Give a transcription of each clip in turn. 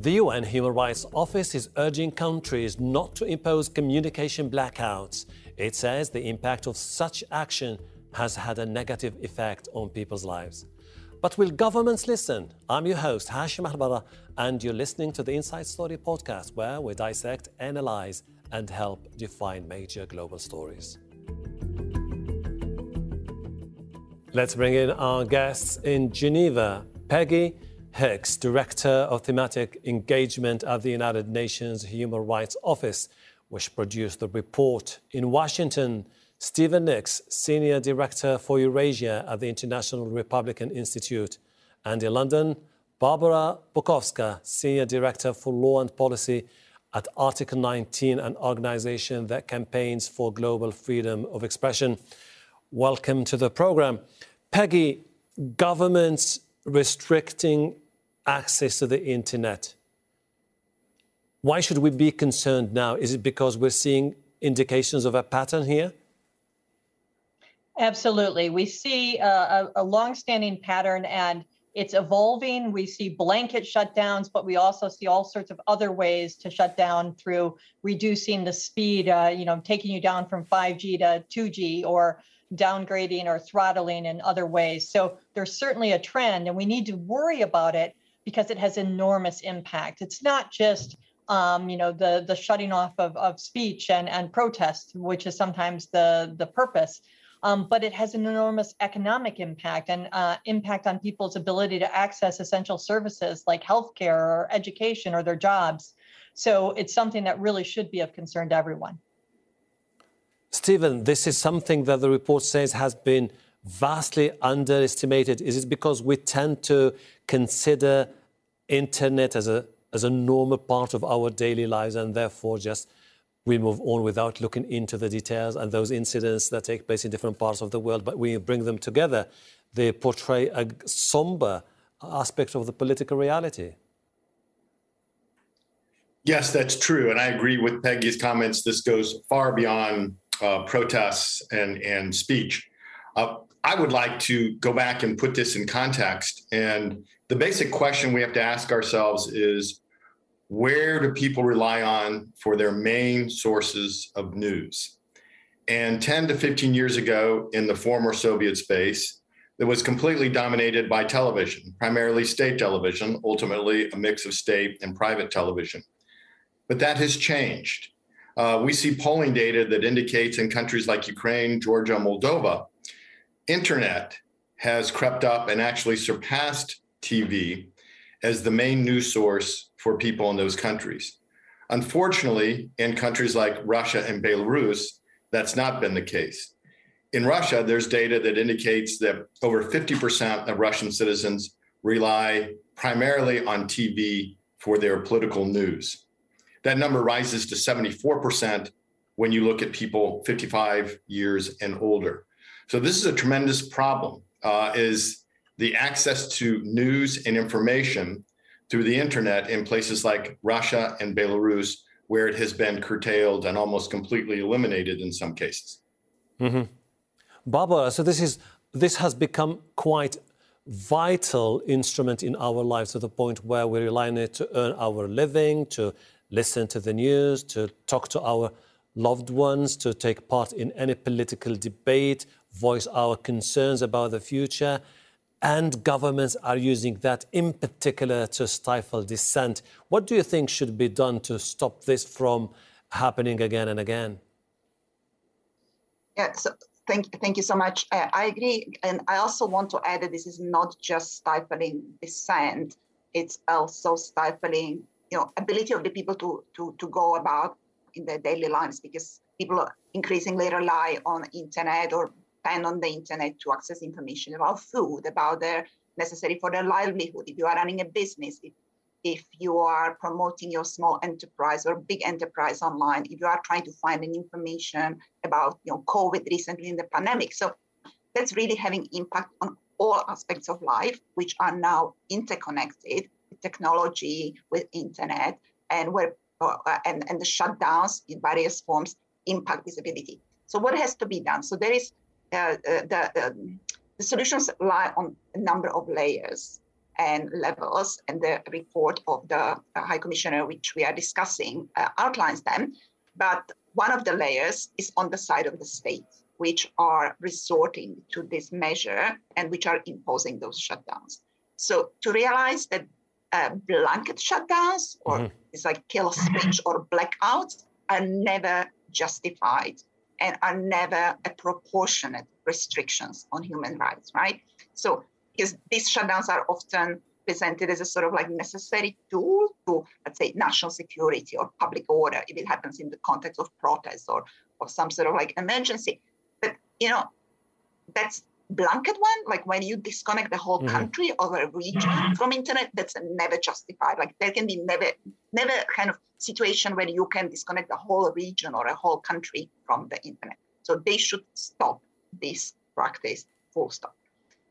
The UN Human Rights Office is urging countries not to impose communication blackouts. It says the impact of such action has had a negative effect on people's lives. But will governments listen? I'm your host, Hashem Ahelbarra, and you're listening to the Inside Story podcast, where we dissect, analyze, and help define major global stories. Let's bring in our guests in Geneva. Peggy Hicks, Director of Thematic Engagement at the United Nations Human Rights Office, which produced the report. In Washington, Stephen Nix, Senior Director for Eurasia at the International Republican Institute. And in London, Barbora Bukovska, Senior Director for Law and Policy at Article 19, an organization that campaigns for global freedom of expression. Welcome to the program. Peggy, governments restricting access to the internet. Why should we be concerned now? Is it because we're seeing indications of a pattern here? Absolutely. We see a, a long-standing pattern and it's evolving. We see blanket shutdowns, but we also see all sorts of other ways to shut down through reducing the speed, uh, you know, taking you down from 5G to 2G or downgrading or throttling in other ways. So there's certainly a trend and we need to worry about it because it has enormous impact. It's not just um, you know the the shutting off of, of speech and and protest, which is sometimes the the purpose. Um, but it has an enormous economic impact and uh, impact on people's ability to access essential services like healthcare or education or their jobs. So it's something that really should be of concern to everyone. Stephen, this is something that the report says has been vastly underestimated. Is it because we tend to consider internet as a as a normal part of our daily lives and therefore just we move on without looking into the details and those incidents that take place in different parts of the world. But we bring them together. They portray a somber aspect of the political reality. Yes that's true and i agree with peggy's comments. This goes far beyond uh, protests and and speech. Uh, i would like to go back and put this in context and the basic question we have to ask ourselves is where do people rely on for their main sources of news? And 10 to 15 years ago in the former Soviet space, that was completely dominated by television, primarily state television, ultimately a mix of state and private television. But that has changed. Uh, we see polling data that indicates in countries like Ukraine, Georgia, Moldova, internet has crept up and actually surpassed TV as the main news source for people in those countries. Unfortunately, in countries like Russia and Belarus, that's not been the case. In Russia, there's data that indicates that over 50% of Russian citizens rely primarily on TV for their political news. That number rises to 74% when you look at people 55 years and older. So this is a tremendous problem. Uh, is the access to news and information through the internet in places like Russia and Belarus, where it has been curtailed and almost completely eliminated in some cases. Mm-hmm. So this is this has become quite vital instrument in our lives to the point where we rely on it to earn our living, to listen to the news, to talk to our loved ones, to take part in any political debate, voice our concerns about the future and governments are using that in particular to stifle dissent. What do you think should be done to stop this from happening again and again? Yeah, so thank, thank you so much. Uh, I agree. And I also want to add that this is not just stifling dissent, it's also stifling you know, ability of the people to, to, to go about in their daily lives because people increasingly rely on internet or depend on the internet to access information about food, about their necessary for their livelihood. If you are running a business, if, if you are promoting your small enterprise or big enterprise online, if you are trying to find an information about you know COVID recently in the pandemic. So that's really having impact on all aspects of life, which are now interconnected with technology, with internet, and where uh, and, and the shutdowns in various forms impact visibility. So what has to be done? So there is the, um, the solutions lie on a number of layers. and levels, and the report of the uh, High Commissioner, which we are discussing, uh, outlines them. But one of the layers is on the side of the state, which are resorting to this measure and which are imposing those shutdowns. So to realize that uh, blanket shutdowns or mm-hmm. it's like kill switch or blackouts are never justified and are never a proportionate restrictions on human rights, right? So because these shutdowns are often presented as a sort of like necessary tool to, let's say, national security or public order if it happens in the context of protests or, or some sort of like emergency. But, you know, that's blanket one, like when you disconnect the whole mm-hmm. country or a region from internet, that's never justified. Like there can be never, never kind of situation where you can disconnect the whole region or a whole country from the internet. So they should stop this practice full stop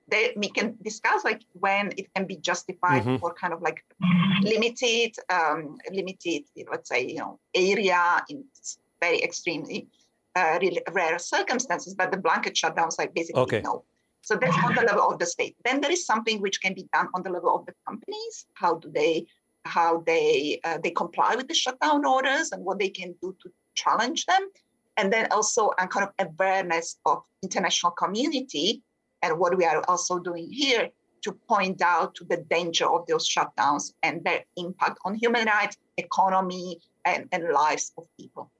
they, we can discuss like when it can be justified mm-hmm. for kind of like limited um, limited let's say you know area in very extremely uh, really rare circumstances but the blanket shutdowns like basically okay. no so that's on the level of the state then there is something which can be done on the level of the companies how do they how they uh, they comply with the shutdown orders and what they can do to challenge them and then also a kind of awareness of international community and what we are also doing here to point out to the danger of those shutdowns and their impact on human rights, economy, and, and lives of people.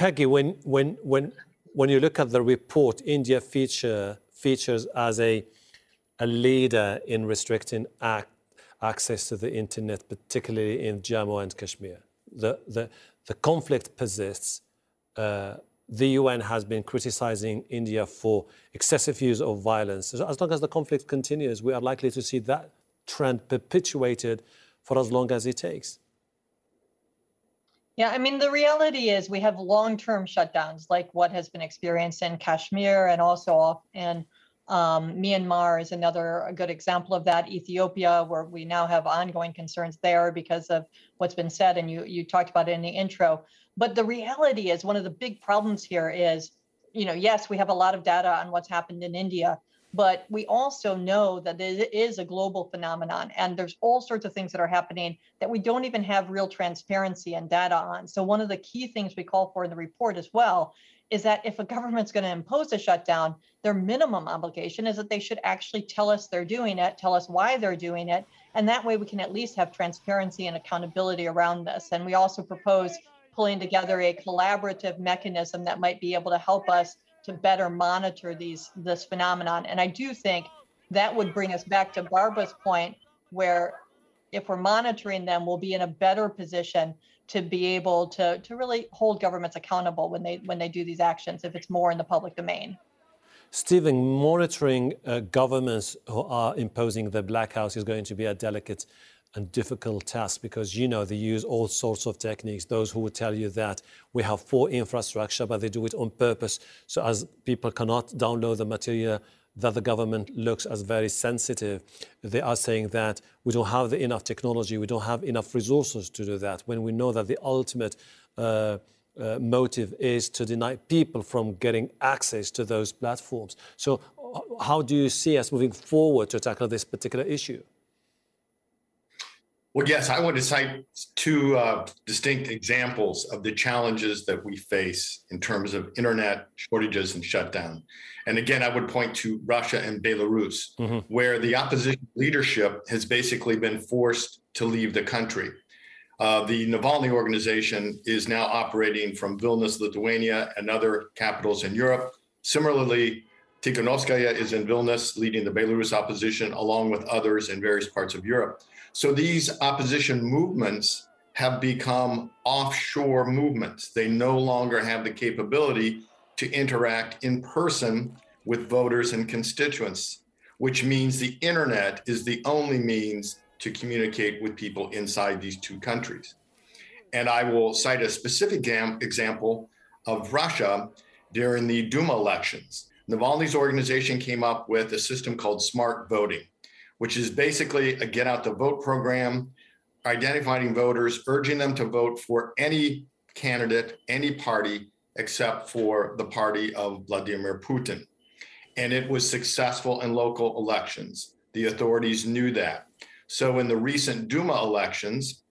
Peggy, when, when, when, when you look at the report, India feature, features as a, a leader in restricting act, access to the internet, particularly in Jammu and Kashmir. The, the, the conflict persists. Uh, the UN has been criticizing India for excessive use of violence. So as long as the conflict continues, we are likely to see that trend perpetuated for as long as it takes. Yeah, I mean, the reality is we have long term shutdowns like what has been experienced in Kashmir and also in um, Myanmar is another good example of that. Ethiopia, where we now have ongoing concerns there because of what's been said, and you you talked about it in the intro. But the reality is, one of the big problems here is, you know, yes, we have a lot of data on what's happened in India, but we also know that it is a global phenomenon, and there's all sorts of things that are happening that we don't even have real transparency and data on. So one of the key things we call for in the report as well is that if a government's going to impose a shutdown, their minimum obligation is that they should actually tell us they're doing it, tell us why they're doing it, and that way we can at least have transparency and accountability around this. And we also propose pulling together a collaborative mechanism that might be able to help us to better monitor these this phenomenon. And I do think that would bring us back to Barbora's point where if we're monitoring them, we'll be in a better position to be able to, to really hold governments accountable when they when they do these actions if it's more in the public domain. Stephen, monitoring uh, governments who are imposing the blackouts is going to be a delicate and difficult task because you know they use all sorts of techniques. Those who would tell you that we have poor infrastructure, but they do it on purpose, so as people cannot download the material that the government looks as very sensitive. They are saying that we don't have the enough technology, we don't have enough resources to do that. When we know that the ultimate uh, uh, motive is to deny people from getting access to those platforms. So, how do you see us moving forward to tackle this particular issue? Well, yes, I want to cite two uh, distinct examples of the challenges that we face in terms of internet shortages and shutdown. And again, I would point to Russia and Belarus, mm-hmm. where the opposition leadership has basically been forced to leave the country. Uh, the Navalny organization is now operating from Vilnius, Lithuania, and other capitals in Europe. Similarly, Tikhanovskaya is in Vilnius, leading the Belarus opposition, along with others in various parts of Europe. So these opposition movements have become offshore movements. They no longer have the capability to interact in person with voters and constituents, which means the internet is the only means to communicate with people inside these two countries. And I will cite a specific example of Russia during the Duma elections. Navalny's organization came up with a system called smart voting which is basically a get out the vote program, identifying voters, urging them to vote for any candidate, any party, except for the party of Vladimir Putin. And it was successful in local elections. The authorities knew that. So in the recent Duma elections,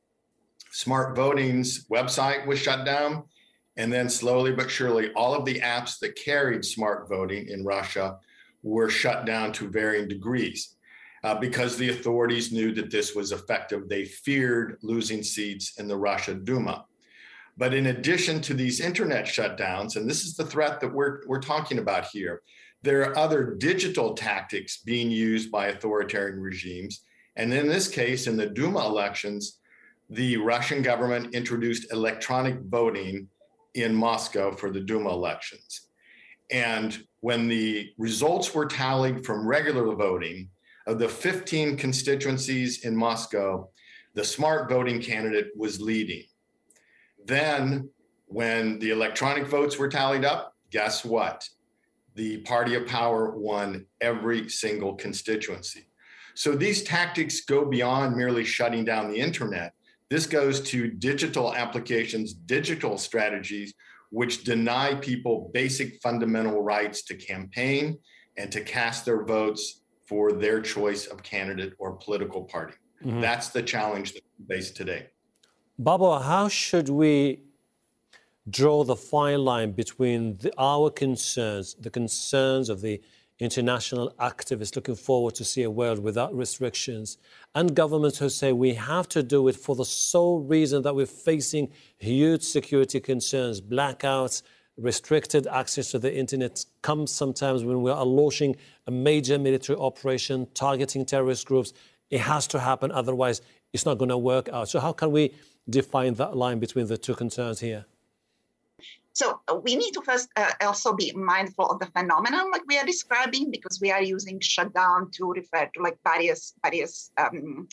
Smart Voting's website was shut down. And then slowly but surely, all of the apps that carried smart voting in Russia were shut down to varying degrees uh, because the authorities knew that this was effective. They feared losing seats in the Russia Duma. But in addition to these internet shutdowns, and this is the threat that we're, we're talking about here, there are other digital tactics being used by authoritarian regimes. And in this case, in the Duma elections, the Russian government introduced electronic voting in Moscow for the Duma elections. And when the results were tallied from regular voting, of the 15 constituencies in Moscow, the smart voting candidate was leading. Then, when the electronic votes were tallied up, guess what? The party of power won every single constituency. So these tactics go beyond merely shutting down the internet. This goes to digital applications, digital strategies, which deny people basic fundamental rights to campaign and to cast their votes for their choice of candidate or political party. Mm-hmm. That's the challenge that we face today. Babo, how should we draw the fine line between the, our concerns, the concerns of the international activists looking forward to see a world without restrictions, and governments who say we have to do it for the sole reason that we're facing huge security concerns, blackouts, restricted access to the internet comes sometimes when we are launching a major military operation targeting terrorist groups. It has to happen, otherwise, it's not going to work out. So, how can we define that line between the two concerns here? So uh, we need to first uh, also be mindful of the phenomenon like we are describing because we are using shutdown to refer to like various various um,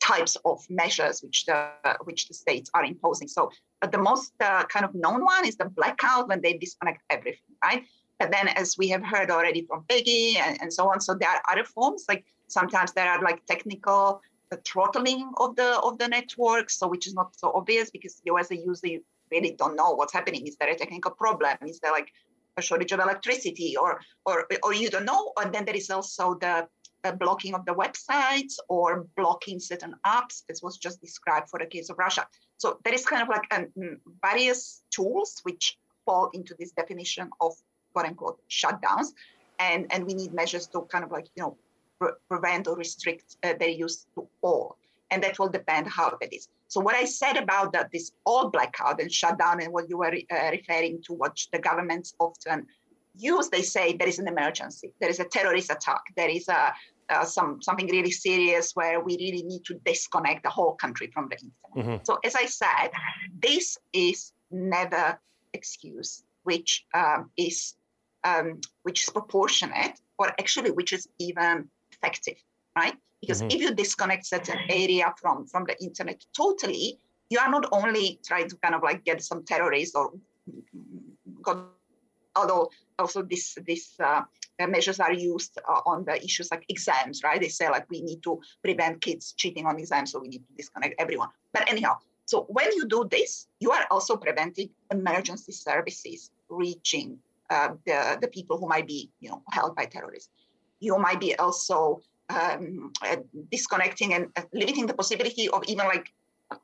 types of measures which the which the states are imposing. So the most uh, kind of known one is the blackout when they disconnect everything, right? But then, as we have heard already from Peggy and, and so on, so there are other forms like sometimes there are like technical uh, throttling of the of the network, so which is not so obvious because you as a user you really don't know what's happening. Is there a technical problem? Is there like a shortage of electricity, or or or you don't know? And then there is also the blocking of the websites or blocking certain apps, as was just described for the case of Russia. So there is kind of like um, various tools which fall into this definition of quote unquote shutdowns, and and we need measures to kind of like you know pre- prevent or restrict uh, their use to all, and that will depend how that is. So what I said about that this all blackout and shutdown and what you were uh, referring to, what the governments often use, they say there is an emergency, there is a terrorist attack, there is a uh, some something really serious where we really need to disconnect the whole country from the internet. Mm-hmm. So as I said, this is never excuse which um, is um, which is proportionate or actually which is even effective, right? Because mm-hmm. if you disconnect certain area from from the internet totally, you are not only trying to kind of like get some terrorists or although also this this uh, measures are used uh, on the issues like exams, right? They say like we need to prevent kids cheating on exams, so we need to disconnect everyone. But anyhow, so when you do this, you are also preventing emergency services reaching uh, the, the people who might be, you know, held by terrorists. You might be also um, uh, disconnecting and uh, limiting the possibility of even like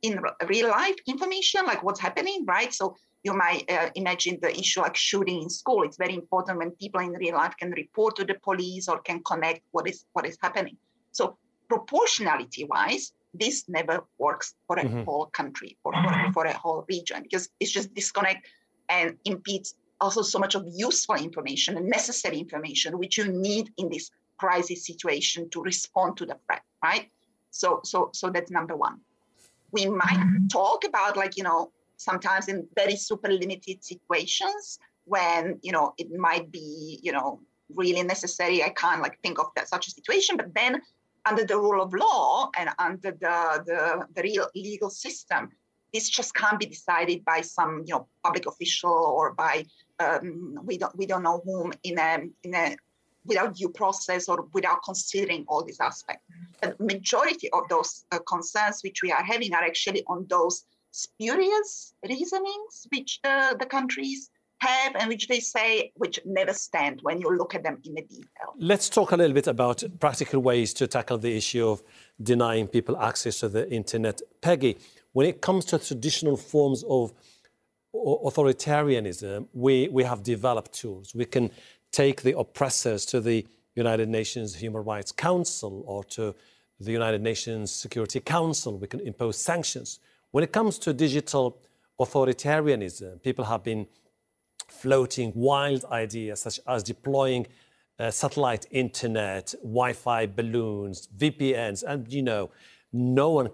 in real life information, like what's happening, right? So you might uh, imagine the issue like shooting in school. It's very important when people in real life can report to the police or can connect what is what is happening. So proportionality wise, this never works for a mm-hmm. whole country or for, for a whole region because it's just disconnect and impedes also so much of useful information and necessary information which you need in this crisis situation to respond to the threat, right? So so so that's number one. We might talk about like, you know, sometimes in very super limited situations when you know it might be you know really necessary i can't like think of that such a situation but then under the rule of law and under the, the, the real legal system this just can't be decided by some you know public official or by um, we don't we don't know whom in a in a without due process or without considering all these aspects. The majority of those uh, concerns which we are having are actually on those spurious reasonings which the, the countries have and which they say which never stand when you look at them in the detail. Let's talk a little bit about practical ways to tackle the issue of denying people access to the internet. Peggy, when it comes to traditional forms of authoritarianism, we, we have developed tools. We can take the oppressors to the United Nations Human Rights Council or to the United Nations Security Council. We can impose sanctions. When it comes to digital authoritarianism, people have been floating wild ideas such as deploying uh, satellite internet, Wi-Fi balloons, VPNs, and you know, no one.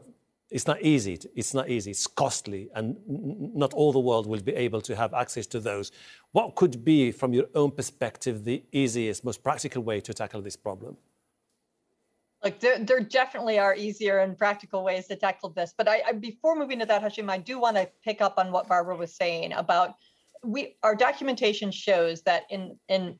It's not easy. It's not easy. It's costly, and not all the world will be able to have access to those. What could be, from your own perspective, the easiest, most practical way to tackle this problem? Like there, there definitely are easier and practical ways to tackle this. But I, I before moving to that, Hashim, I do want to pick up on what Barbora was saying about we our documentation shows that in in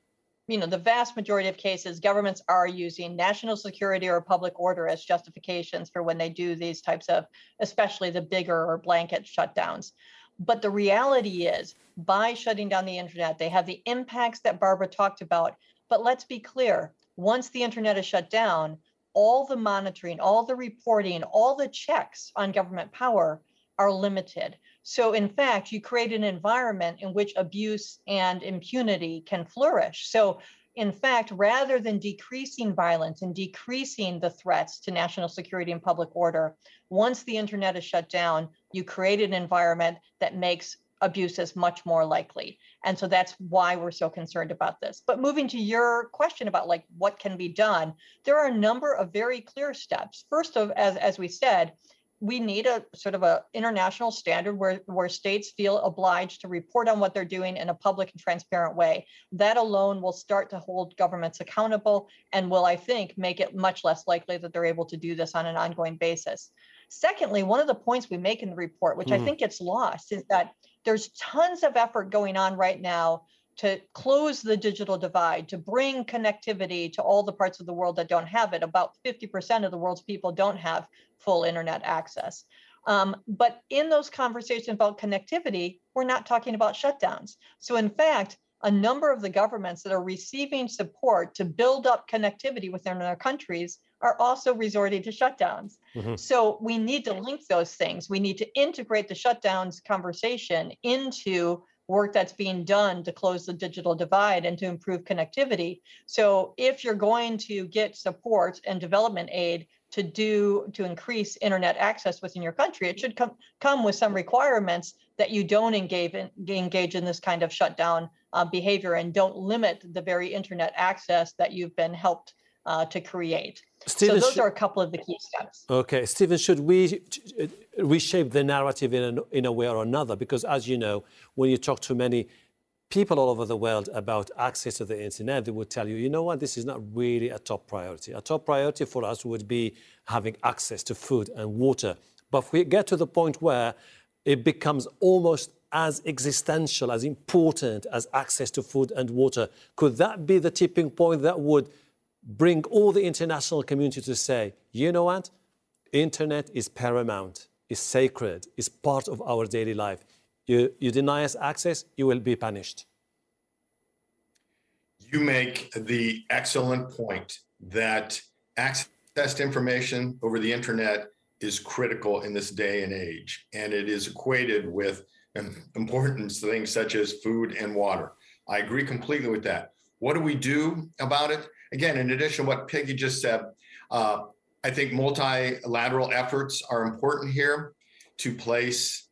you know the vast majority of cases governments are using national security or public order as justifications for when they do these types of especially the bigger or blanket shutdowns but the reality is by shutting down the internet they have the impacts that barbora talked about but let's be clear once the internet is shut down all the monitoring, all the reporting, all the checks on government power are limited. So, in fact, you create an environment in which abuse and impunity can flourish. So, in fact, rather than decreasing violence and decreasing the threats to national security and public order, once the internet is shut down, you create an environment that makes abuse is much more likely. And so that's why we're so concerned about this. But moving to your question about like what can be done, there are a number of very clear steps. First of as as we said, we need a sort of a international standard where, where states feel obliged to report on what they're doing in a public and transparent way. That alone will start to hold governments accountable and will, I think, make it much less likely that they're able to do this on an ongoing basis. Secondly, one of the points we make in the report, which mm. I think gets lost, is that there's tons of effort going on right now to close the digital divide, to bring connectivity to all the parts of the world that don't have it. About 50% of the world's people don't have full internet access. Um, but in those conversations about connectivity, we're not talking about shutdowns. So, in fact, a number of the governments that are receiving support to build up connectivity within their countries are also resorting to shutdowns. Mm-hmm. So we need to link those things. We need to integrate the shutdowns conversation into work that's being done to close the digital divide and to improve connectivity. So if you're going to get support and development aid to do to increase internet access within your country, it should come come with some requirements that you don't engage in engage in this kind of shutdown uh, behavior and don't limit the very internet access that you've been helped uh, to create. Stephen, so those are a couple of the key steps. Okay, Stephen, should we reshape the narrative in a, in a way or another? Because as you know, when you talk to many people all over the world about access to the internet, they would tell you, you know what, this is not really a top priority. A top priority for us would be having access to food and water. But if we get to the point where it becomes almost as existential, as important as access to food and water, could that be the tipping point that would bring all the international community to say, you know what? Internet is paramount, is sacred, is part of our daily life. You, you deny us access, you will be punished. You make the excellent point that access to information over the internet is critical in this day and age, and it is equated with important things such as food and water. I agree completely with that. What do we do about it? Again, in addition to what Peggy just said, uh, I think multilateral efforts are important here to place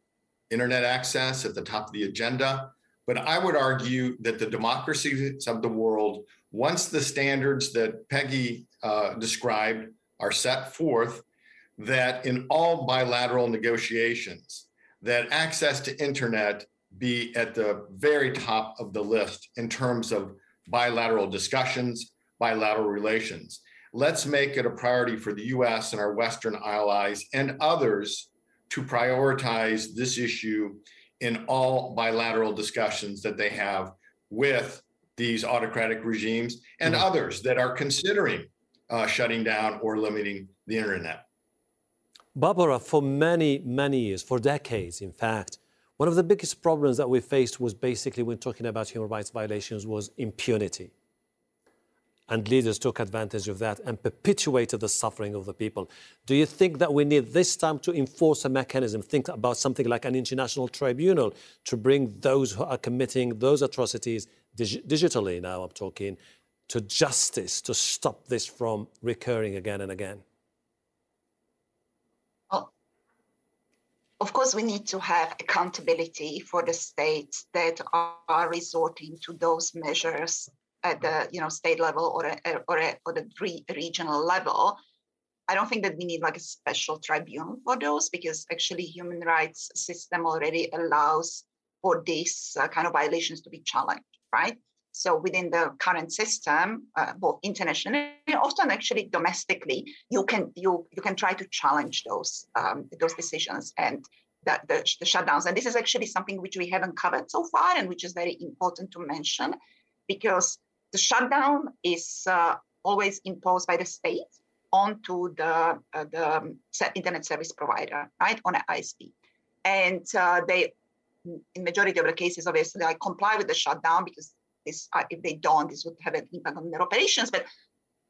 internet access at the top of the agenda. But I would argue that the democracies of the world, once the standards that Peggy uh, described are set forth, that in all bilateral negotiations, that access to internet be at the very top of the list in terms of bilateral discussions bilateral relations. Let's make it a priority for the US and our Western allies and others to prioritize this issue in all bilateral discussions that they have with these autocratic regimes and mm-hmm. others that are considering uh, shutting down or limiting the internet. Barbora, for many, many years, for decades, in fact, One of the biggest problems that we faced was basically when talking about human rights violations was impunity. And leaders took advantage of that and perpetuated the suffering of the people. Do you think that we need this time to enforce a mechanism, think about something like an international tribunal to bring those who are committing those atrocities dig- digitally now I'm talking to justice to stop this from recurring again and again? Of course, we need to have accountability for the states that are resorting to those measures at the you know state level or a, or a, or the re- regional level. I don't think that we need like a special tribunal for those because actually human rights system already allows for these uh, kind of violations to be challenged, right? So within the current system, uh, both internationally and often actually domestically, you can you you can try to challenge those um, those decisions and the, the, the shutdowns. And this is actually something which we haven't covered so far, and which is very important to mention, because the shutdown is uh, always imposed by the state onto the uh, the internet service provider, right, on an ISP, and uh, they, in majority of the cases, obviously, like comply with the shutdown because this, uh, if they don't, this would have an impact on their operations. But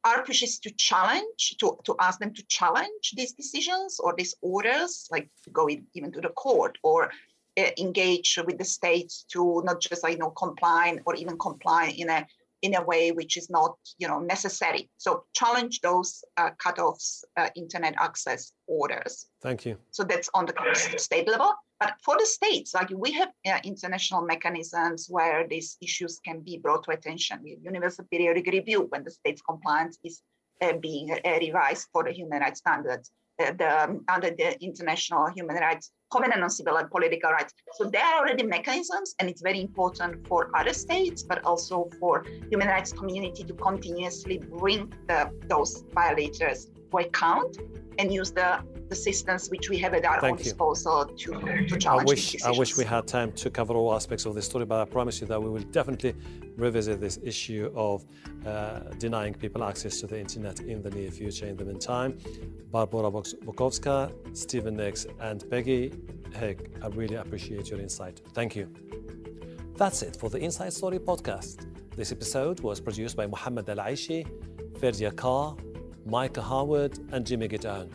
our push is to challenge, to, to ask them to challenge these decisions or these orders, like to go in, even to the court or uh, engage with the states to not just like you know comply or even comply in a in a way which is not you know necessary. So challenge those uh, cutoffs uh, internet access orders. Thank you. So that's on the state level. But for the states like we have uh, international mechanisms where these issues can be brought to attention. We have universal periodic review when the state's compliance is uh, being uh, revised for the human rights standards. The, um, under the international human rights covenant on civil and political rights. So there are already mechanisms, and it's very important for other states, but also for human rights community to continuously bring the, those violators to account and use the, the systems which we have at our Thank own you. disposal to, to challenge I wish, I wish we had time to cover all aspects of this story, but I promise you that we will definitely revisit this issue of uh, denying people access to the internet in the near future. In the meantime, Barbora Bukovska, Stephen Nix, and Peggy Hick, I really appreciate your insight. Thank you. That's it for the Inside Story podcast. This episode was produced by Muhammad Al Aishi, Ferdia Carr, Micah Howard, and Jimmy Gitahan.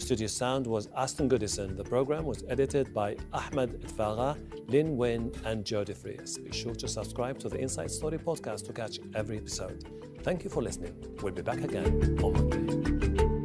Studio sound was Aston Goodison. The program was edited by Ahmed Itfaga, Lin Win, and Jody Frias. Be sure to subscribe to the Inside Story podcast to catch every episode. Thank you for listening. We'll be back again on Monday.